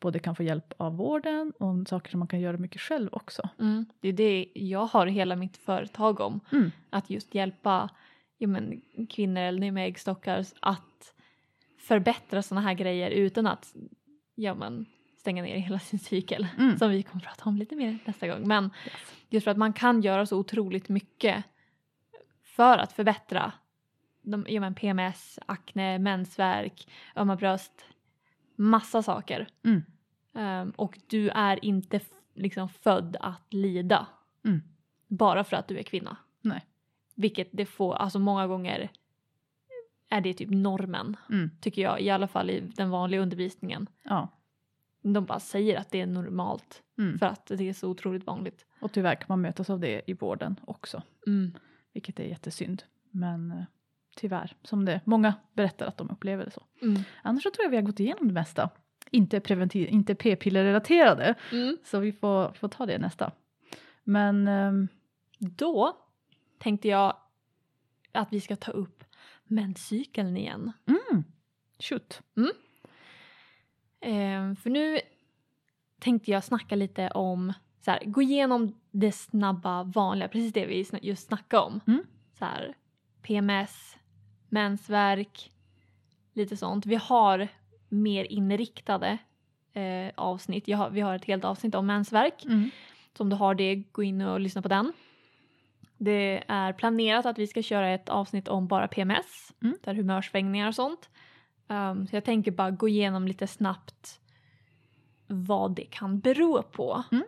både kan få hjälp av vården och saker som man kan göra mycket själv också. Mm. Det är det jag har hela mitt företag om. Mm. Att just hjälpa ja, men, kvinnor eller med äggstockar att förbättra sådana här grejer utan att ja, men, stänga ner hela sin cykel. Mm. Som vi kommer prata om lite mer nästa gång. Men just för att man kan göra så otroligt mycket för att förbättra de, ja, men PMS, akne, mensvärk, ömma bröst, massa saker. Mm. Ehm, och du är inte liksom född att lida Mm. bara för att du är kvinna. Nej. Vilket det får, alltså många gånger är det typ normen Mm. tycker jag, i alla fall i den vanliga undervisningen. Ja. De bara säger att det är normalt Mm. för att det är så otroligt vanligt. Och tyvärr kan man mötas av det i vården också. Mm. Vilket är jättesynd. Men eh, tyvärr, som det många berättar att de upplever det så. Mm. Annars så tror jag vi har gått igenom det mesta. Inte, preventiv, inte p-pillerrelaterade. Mm. Så vi får, får ta det nästa. Men ehm, Då tänkte jag att vi ska ta upp menscykeln igen. mm, shoot. Ehm, för nu tänkte jag snacka lite om, så här, gå igenom det snabba vanliga, precis det vi just snackade om. Mm. Så här, PMS, mensvärk, lite sånt. Vi har mer inriktade eh, avsnitt. Har, vi har ett helt avsnitt om mensvärk. Mm. Så om du har det, gå in och lyssna på den. Det är planerat att vi ska köra ett avsnitt om bara PMS, Mm. där humörsvängningar och sånt. Um, så jag tänker bara gå igenom lite snabbt vad det kan bero på. Mm.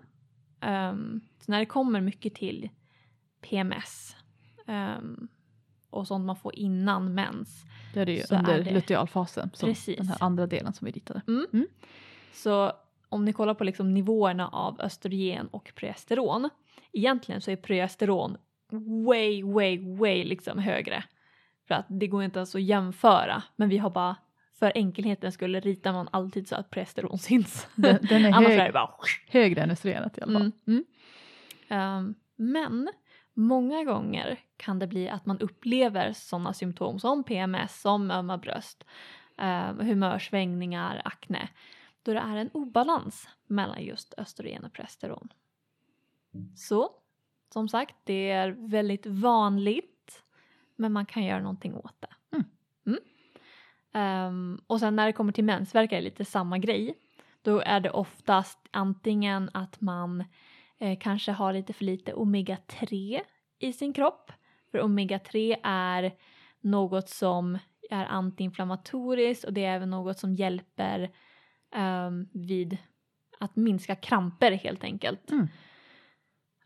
Um, så när det kommer mycket till PMS um, och sånt man får innan mens Det är det ju under det. lutealfasen. Som Precis. den här andra delen som vi ritade. Så om ni kollar på liksom nivåerna av östrogen och progesteron. Egentligen så är progesteron way, way, way liksom högre. För att det går inte ens att jämföra. Men vi har bara, för enkelhetens skull ritar man alltid så att progesteron syns. Den, den är Annars är det hög, bara... högre än östrogenet i alla fall. Mm. Mm. Ehm, men många gånger kan det bli att man upplever sådana symptom som PMS, som ömma bröst, um, humörsvängningar, akne. Då det är en obalans mellan just östrogen och progesteron. Så, som sagt, det är väldigt vanligt men man kan göra någonting åt det. Ehm, och sen när det kommer till mensvärk är det lite samma grej. Då är det oftast antingen att man eh, kanske har lite för lite omega-3 i sin kropp. För omega-3 är något som är antiinflammatoriskt och det är även något som hjälper ehm, vid att minska kramper helt enkelt. Mm.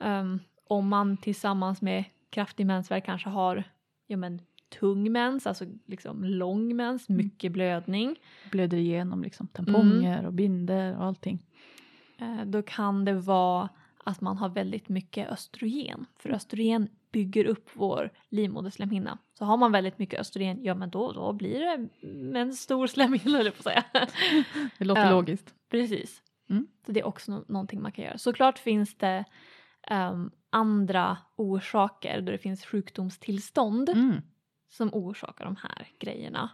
Ehm, om man tillsammans med kraftig mensvärk kanske har ja, men, tung mens, alltså liksom lång mens, Mm. mycket blödning. Blöder igenom liksom tamponger och binder och allting. Eh, då kan det vara att man har väldigt mycket östrogen. För östrogen bygger upp vår livmoderslemhinna. Så har man väldigt mycket östrogen, ja men då, då blir det en stor slemhinna höll jag på att säga. Det låter Ja. logiskt. Precis. Mm. Så det är också nå- någonting man kan göra. Såklart finns det ehm, andra orsaker då det finns sjukdomstillstånd Mm. Som orsakar de här grejerna.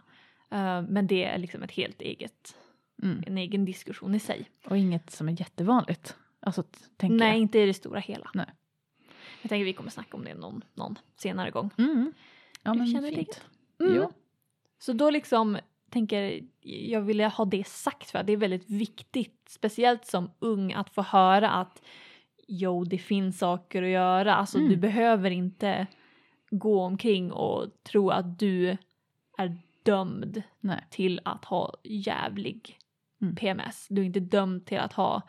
Eh, men det är liksom ett helt eget Mm. en egen diskussion i sig. Och inget som är jättevanligt. Alltså, tänker Nej, jag. inte i det stora hela. Nej. Jag tänker vi kommer snacka om det någon, någon senare gång. Mm. Ja, men känner fint. Mm. Ja. Så då liksom tänker jag vilja ha det sagt för att det är väldigt viktigt, speciellt som ung, att få höra att jo, det finns saker att göra. Alltså Mm. du behöver inte gå omkring och tro att du är dömd Nej. till att ha jävlig Mm. PMS. Du är inte dömd till att ha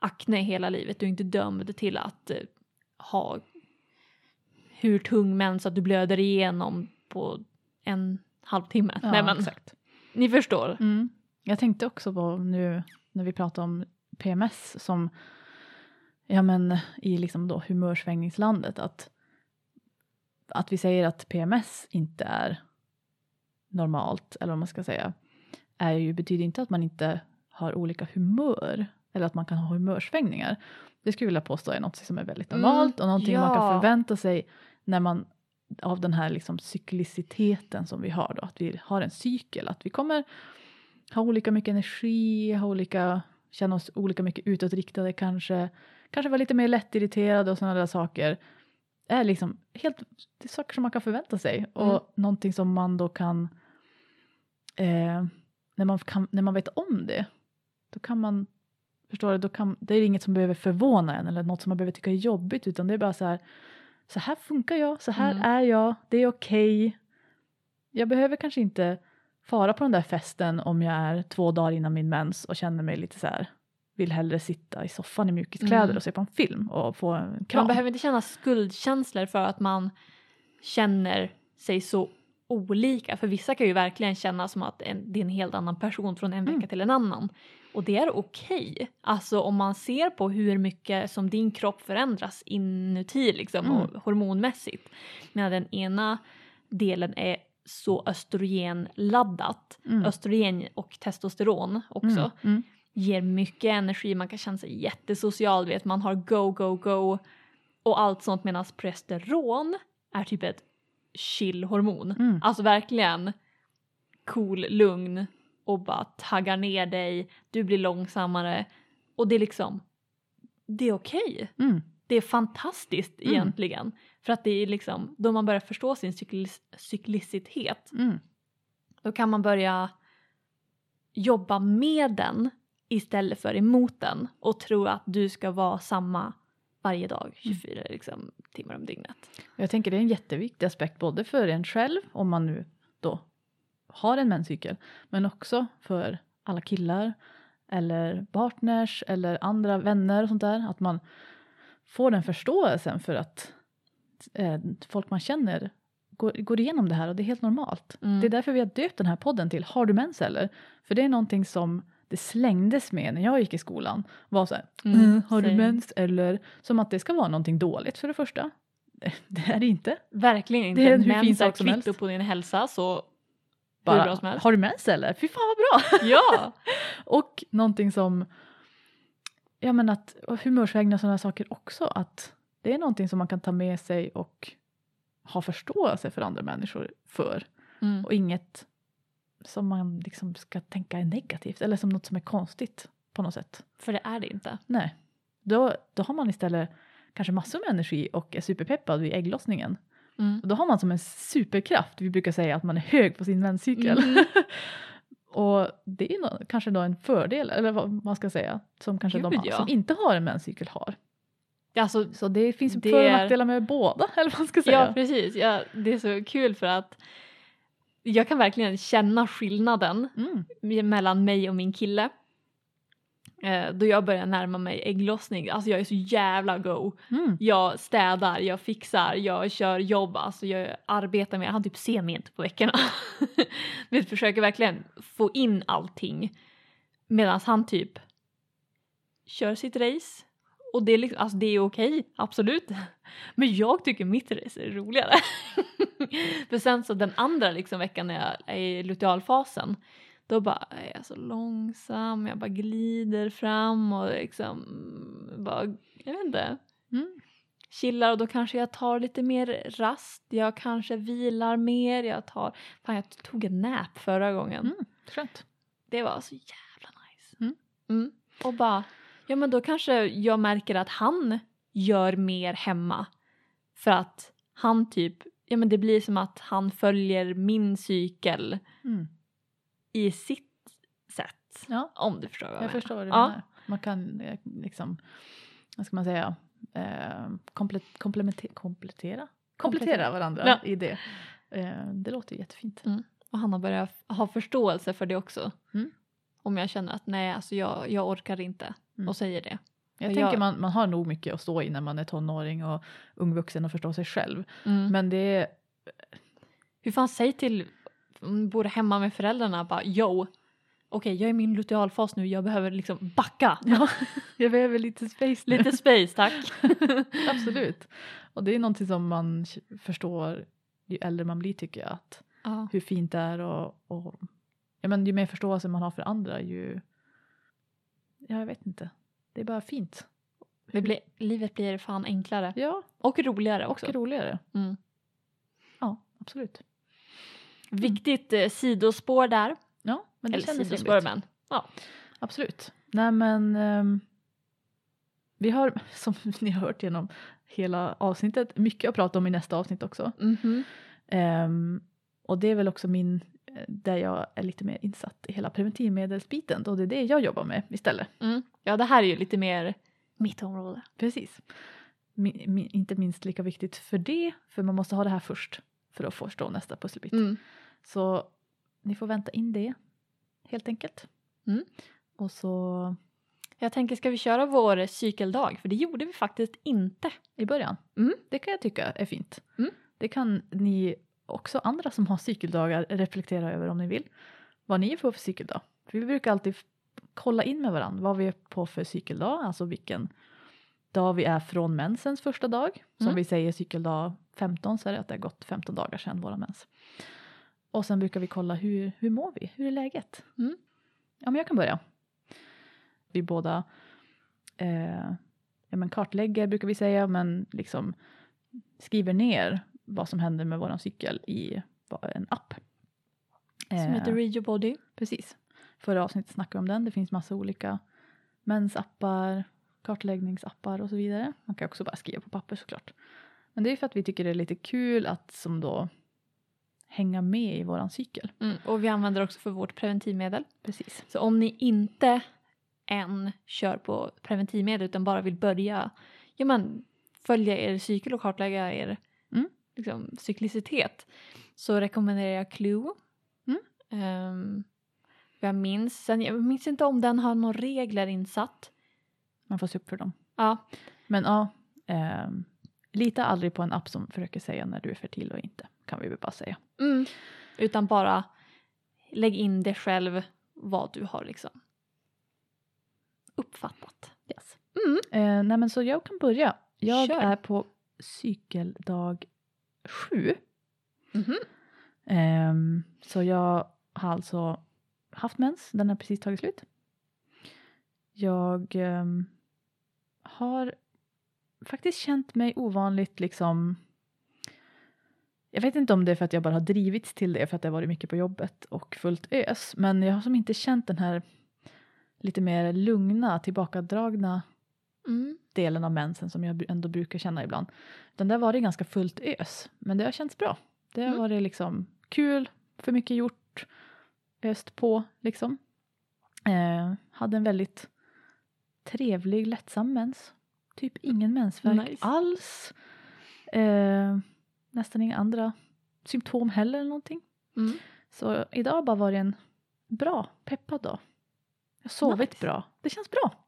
akne hela livet. Du är inte dömd till att eh, ha hur tung mens att du blöder igenom på en halvtimme. Ja, Nej men exakt. ni förstår. Mm. Jag tänkte också på nu när vi pratar om PMS som ja men i liksom då humörsvängningslandet att att vi säger att PMS inte är normalt eller vad man ska säga är ju, betyder inte att man inte har olika humör eller att man kan ha humörsvängningar. Det skulle jag vilja påstå är något som är väldigt Mm, normalt och någonting man kan ja. förvänta sig när man av den här liksom cykliciteten som vi har då, att vi har en cykel, att vi kommer ha olika mycket energi, ha olika, känna oss olika mycket utåtriktade kanske, kanske vara lite mer lättirriterade och sådana där saker. Är liksom helt, det är saker som man kan förvänta sig och Mm. någonting som man då kan, eh, när, man kan när man vet om det, då kan man, förstår du, då kan, det är inget som behöver förvåna en eller något som man behöver tycka är jobbigt utan det är bara så här, så här funkar jag, så här Mm. är jag, det är okej. Jag behöver kanske inte fara på den där festen om jag är två dagar innan min mens och känner mig lite så här vill hellre sitta i soffan i mjukiskläder Mm. och se på en film och få en kram. Man behöver inte känna skuldkänslor för att man känner sig så olika. För vissa kan ju verkligen känna som att en, det är en helt annan person från en vecka Mm. till en annan. Och det är okej. Alltså om man ser på hur mycket som din kropp förändras inuti liksom Mm. och hormonmässigt. Medan den ena delen är så östrogenladdat. Mm. Östrogen och testosteron också Mm. Ger mycket energi, man kan känna sig jättesocial, vet man har go, go, go och allt sånt medan progesteron är typ ett chillhormon. Mm. Alltså verkligen cool, lugn och bara taggar ner dig, du blir långsammare och det är liksom, det är okej. Mm. Det är fantastiskt Mm. egentligen. För att det är liksom, då man börjar förstå sin cyklis- cyklicitet Mm. då kan man börja jobba med den istället för emot den och tro att du ska vara samma varje dag, 24 liksom, timmar om dygnet. Jag tänker det är en jätteviktig aspekt både för en själv om man nu då har en menscykel men också för alla killar eller partners eller andra vänner och sånt där att man får den förståelsen för att eh, folk man känner går, går igenom det här och det är helt normalt. Mm. Det är därför vi har döpt den här podden till Har du mens eller? För det är någonting som det slängdes med när jag gick i skolan. Var så här, Mm, "Mm, har du mens eller? Som att det ska vara någonting dåligt för det första. Det, det är det inte. Verkligen inte. Det är en hur Mens är kvitto helst. på din hälsa så hur Bara, bra som helst. har du mens eller? Fy fan vad bra! Ja! och någonting som, ja men att humörsvängningar och sådana saker också. Att det är någonting som man kan ta med sig och ha förståelse för andra människor för. Mm. Och inget som man liksom ska tänka är negativt eller som något som är konstigt på något sätt. För det är det inte. Nej, då, då har man istället kanske massor med energi och är superpeppad vid ägglossningen. Mm. Och då har man som en superkraft. Vi brukar säga att man är hög på sin menscykel. Mhm. och det är nå- kanske då en fördel, eller vad man ska säga, som kanske de Gud, ja. som inte har en menscykel har. Alltså, Så det finns Det för och nackdelar med båda, eller vad man ska säga. ja precis. Ja, det är så kul för att jag kan verkligen känna skillnaden Mm. mellan mig och min kille. Eh, då jag börjar närma mig ägglossning, alltså jag är så jävla go. Mm. Jag städar, jag fixar, jag kör jobb, alltså jag arbetar med, han typ ser mig inte på veckorna. Vi försöker verkligen få in allting. Medan han typ kör sitt race. Och det är, liksom, alltså det är okej, absolut. Men jag tycker mitt race är roligare. För sen så den andra liksom veckan när jag är i lutealfasen då bara är jag så långsam, jag bara glider fram och liksom bara, jag vet inte, Mm. chillar och då kanske jag tar lite mer rast, jag kanske vilar mer, jag tar, fan jag tog en nap förra gången. Mm. Skönt. Det var så jävla nice. Mm. Mm. Och bara, ja men då kanske jag märker att han gör mer hemma. För att han typ, ja men det blir som att han följer min cykel Mm. i sitt sätt. Ja, Om du förstår vad jag, jag menar. förstår vad du Ja. menar. Man kan eh, liksom, vad ska man säga, eh, komple- komplettera? komplettera varandra Ja. i det. Eh, det låter jättefint. Och han har börjat ha förståelse för det också. Mm. Om jag känner att nej, alltså jag, jag orkar inte. Mm. Och säger det. Jag Och tänker jag- man, man har nog mycket att stå i när man är tonåring och ung vuxen och förstår sig själv. Men Men det är, hur fan, säg till, om du bor hemma med föräldrarna bara yo. Okej, jag är i min lutealfas nu, jag behöver liksom backa. ja, jag behöver lite space nu. Lite space tack. Absolut. Och det är någonting som man förstår ju äldre man blir tycker jag. Att ja. hur fint det är och, och ja, men ju mer förståelse man har för andra ju, ja jag vet inte, det är bara fint. det blir, livet blir fan enklare. Ja, Och roligare också. och roligare. Mm. Ja, absolut. Viktigt eh, sidospår där. Ja, men det Eller kändes sidospår men. Ja. Absolut. Nej men ehm, vi har, som ni har hört genom hela avsnittet, mycket att prata om i nästa avsnitt också. Mhm. Ehm, och det är väl också min, där jag är lite mer insatt i hela preventivmedelsbiten och det är det jag jobbar med istället. Mm. Ja, det här är ju lite mer mitt område. Precis. Mi, mi, inte minst lika viktigt för det, för man måste ha det här först för att förstå nästa pusselbit. Mm. Så ni får vänta in det helt enkelt. Mm. Och så Jag tänker, ska vi köra vår cykeldag? För det gjorde vi faktiskt inte. i början. Mm. Det kan jag tycka är fint. Mm. Det kan ni också andra som har cykeldagar reflektera över om ni vill. Vad ni är på för cykeldag. För vi brukar alltid kolla in med varandra vad vi är på för cykeldag, alltså vilken dag vi är från mensens första dag. Som Mm. vi säger cykeldag 15 så är det att det har gått 15 dagar sedan våra mens. Och sen brukar vi kolla hur, hur mår vi, hur är läget? Mm. Ja men jag kan börja. Vi båda eh, ja, men kartlägger brukar vi säga men liksom skriver ner vad som händer med våran cykel i en app. Som Eh, heter Read Your Body. Precis. Förra avsnittet snackade vi om den. Det finns massa olika mensappar, kartläggningsappar och så vidare. Man kan också bara skriva på papper såklart. Men det är för att vi tycker det är lite kul att som då hänga med i våran cykel. Mm. Och vi använder också för vårt preventivmedel. Precis. Så om ni inte än kör på preventivmedel utan bara vill börja ja, men, följa er cykel och kartlägga er. Liksom, cyklicitet så rekommenderar jag Clue. Mm. Ehm, jag minns, sen, jag minns inte om den har några regler insatt. Man får se upp för dem. Ja, Men ja, ehm, lita aldrig på en app som försöker säga när du är fertil och inte. Kan vi väl bara säga. mm. utan bara lägg in det själv vad du har liksom uppfattat. Yes. Mm. Eh, nej men så jag kan börja. Jag Kör. är på cykeldag sju. Mhm. Ehm, så jag har alltså haft mens, den har precis tagit slut. Jag ehm, har faktiskt känt mig ovanligt liksom jag vet inte om det är för att jag bara har drivits till det för att det har varit mycket på jobbet och fullt ös. Men jag har som inte känt den här lite mer lugna, tillbakadragna Mm. Delen av mensen som jag ändå brukar känna ibland. Utan det har varit ganska fullt ös. Men det har känts bra. Det har Mm. varit liksom kul, för mycket gjort, öst på liksom. Eh, hade en väldigt trevlig, lättsam mens. Typ ingen mensvärk Nice. alls. Eh, nästan inga andra symptom heller eller någonting. Mm. Så idag har bara varit en bra, peppad dag. Jag har sovit Nice. bra. Det känns bra.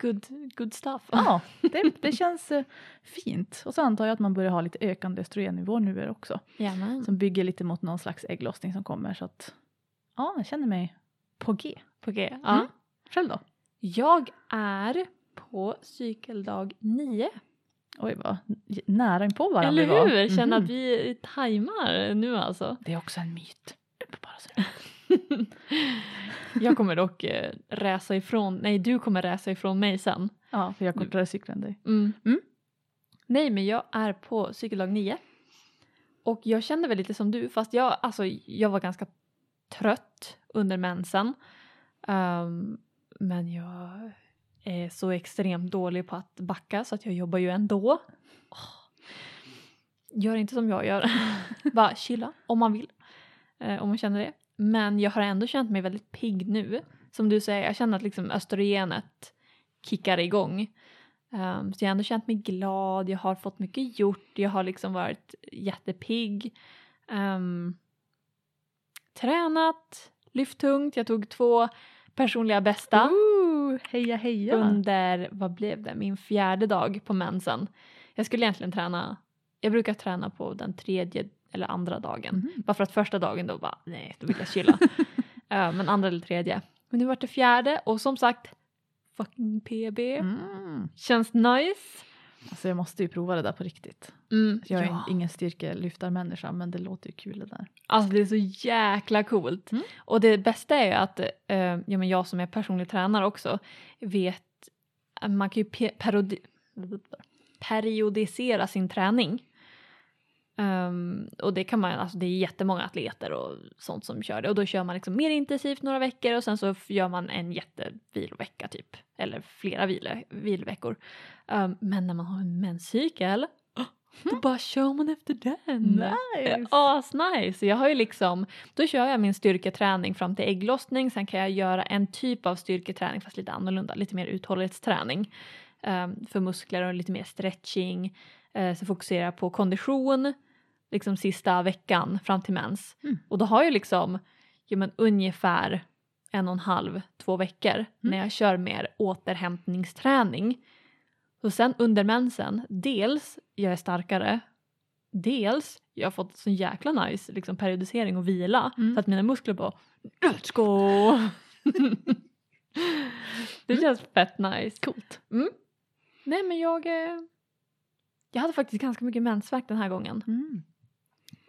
Good, good stuff. Ja, det, det känns eh, fint. Och så antar jag att man börjar ha lite ökande östrogennivå nu också. Jajamän. Som bygger lite mot någon slags ägglossning som kommer. Så att ja, jag känner mig på G. På G. Ja. Mm. Själv då? Jag är på cykeldag 9. Oj, vad nära in på varandra Eller vi var. hur? Känner Mhm. att vi tajmar nu alltså. Det är också en myt. Bara så. jag kommer dock eh, räsa ifrån, nej du kommer räsa ifrån mig sen. Ja, för jag har kortare cykel än dig. Mm. Mm. Nej men jag är på cykeldag 9. Och jag kände väl lite som du fast jag, alltså, jag var ganska trött under mensen. Ehm, men jag är så extremt dålig på att backa så att jag jobbar ju ändå. Åh. Gör inte som jag gör. Bara chilla om man vill. Eh, om man känner det. Men jag har ändå känt mig väldigt pigg nu. Som du säger, jag känner att liksom östrogenet kickar igång. Um, så jag har ändå känt mig glad, jag har fått mycket gjort, jag har liksom varit jättepigg. Um, tränat, lyft tungt, jag tog två personliga bästa Ooh, heja heja! under, vad blev det, min fjärde dag på mensen. Jag skulle egentligen träna, jag brukar träna på den tredje eller andra dagen. Mhm. Bara för att första dagen då bara, nej, då vill jag chilla. Eh, men andra eller tredje. Men nu vart det fjärde och som sagt, fucking PB. Mm. Känns nice. Alltså jag måste ju prova det där på riktigt. Mm, Jag är ja. ingen styrkelyftarmänniska men det låter ju kul det där. Alltså det är så jäkla coolt. Mm. Och det bästa är ju att eh, ja, men jag som är personlig tränare också vet man kan ju periodisera sin träning. Ehm, och det kan man, alltså det är jättemånga atleter och sånt som kör det och då kör man liksom mer intensivt några veckor och sen så gör man en jättevilovecka typ eller flera vilo, viloveckor. Ehm, men när man har en menscykel då bara kör man efter den. Nice! Asnice! Jag har ju liksom, då kör jag min styrketräning fram till ägglossning, sen kan jag göra en typ av styrketräning fast lite annorlunda, lite mer uthållighetsträning ehm, för muskler och lite mer stretching. Uh, så fokuserar jag på kondition liksom sista veckan fram till mens. Mm. Och då har jag liksom ja, men ungefär en och en halv, två veckor Mm. när jag kör mer återhämtningsträning. Och sen under mensen, dels jag är starkare, dels jag har fått så jäkla nice liksom, periodisering och vila Mm. så att mina muskler bara Let's go! det Mm. känns fett nice. Coolt. Nej men jag, eh, jag hade faktiskt ganska mycket mensvärk den här gången.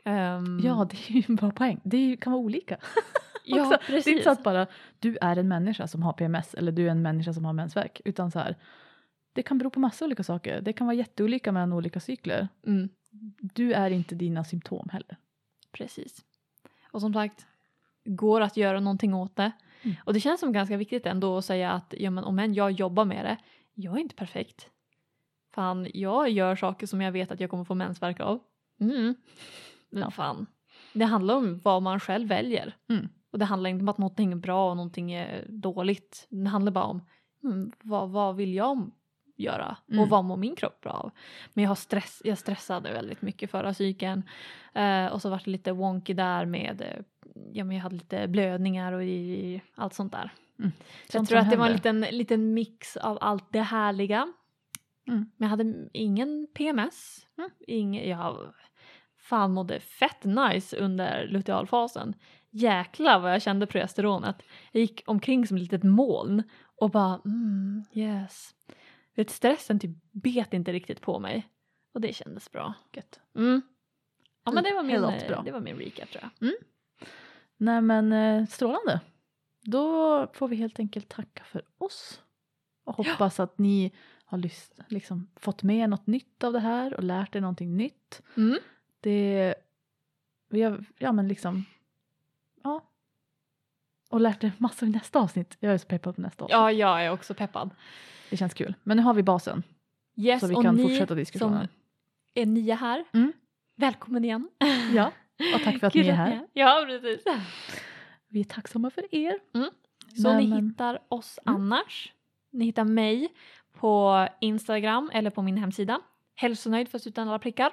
Ehm, Ja det är ju en bra poäng. Det kan vara olika. ja precis. Det är inte så att bara du är en människa som har PMS eller du är en människa som har mensvärk. Utan så här, det kan bero på massa olika saker. Det kan vara jätteolika mellan olika cykler. Mm, Du är inte dina symptom heller. precis. Och som sagt, går att göra någonting åt det. Mm. Och det känns som ganska viktigt ändå att säga att ja, men om än jag jobbar med det, jag är inte perfekt. Fan, jag gör saker som jag vet att jag kommer få mensvärk av. Mm. Men fan, det handlar om vad man själv väljer. Mm. Och det handlar inte om att någonting är bra och någonting är dåligt. Det handlar bara om mm, vad, vad vill jag göra Mm. och vad mår min kropp bra av. Men jag, har stress, jag stressade väldigt mycket förra cykeln eh, och så var det lite wonky där med eh, ja, men jag hade lite blödningar och i, allt sånt där. Mm. Så jag tror att det var en händer. liten, liten mix av allt det härliga. Mm. Men jag hade ingen PMS. Mm. Ingen, jag fan mådde fett nice under lutealfasen. Jäklar vad jag kände progesteronet. Jag gick omkring som ett litet moln och bara mm, yes. Vet, stressen typ bet inte riktigt på mig. Och det kändes bra. Gött. Mm. Ja men det var, min, eh, det var min recap tror jag. Nej men eh, strålande. Då får vi helt enkelt tacka för oss. Och hoppas att ni har liksom, fått med er något nytt av det här och lärt er någonting nytt. Mm. Det, vi har, ja men liksom, ja. Och lärt er massor i nästa avsnitt. Jag är så peppad på nästa avsnitt. Ja, jag är också peppad. Det känns kul. Men nu har vi basen. Yes, Så vi kan fortsätta diskussionen. som är nya här, Mm. välkommen igen. Ja, och tack för att Kul ni är här. Ja, precis. Vi är tacksamma för er. Så Nej, ni men- hittar oss Mm. annars. Ni hittar mig på Instagram eller på min hemsida. Hälsonöjd fast utan alla prickar.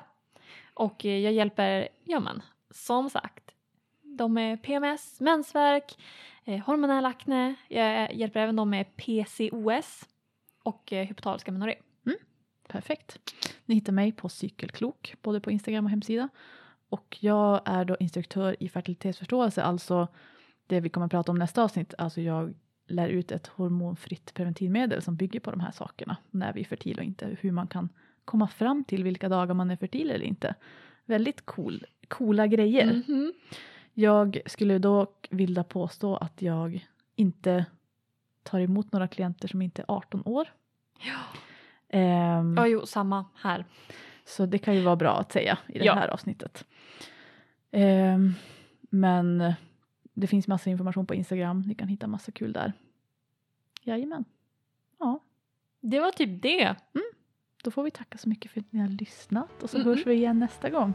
Och eh, jag hjälper, ja men, som sagt, de med PMS, mensvärk, eh, hormonell akne. Jag eh, hjälper även de med PCOS och eh, hypotaliska menorré. Mm. Perfekt. Ni hittar mig på Cykelklok, både på Instagram och hemsida. Och jag är då instruktör i fertilitetsförståelse, alltså det vi kommer att prata om nästa avsnitt. Alltså jag lär ut ett hormonfritt preventivmedel som bygger på de här sakerna. När vi är fertila och inte, hur man kan komma fram till vilka dagar man är fertil eller inte. Väldigt cool, coola grejer. Mhm. Jag skulle dock vilja påstå att jag inte tar emot några klienter som inte är 18 år. Ja. Ehm, ja, jo, samma här. så det kan ju vara bra att säga i det Ja. här avsnittet. Ehm, men det finns massa information på Instagram. Ni kan hitta massa kul där. Jajamän. Ja, Det var typ det. Då får vi tacka så mycket för att ni har lyssnat och så Mm-mm. hörs vi igen nästa gång.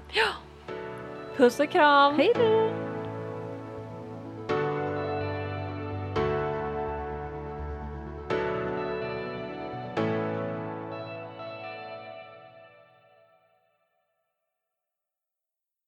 Puss och kram! Hej då!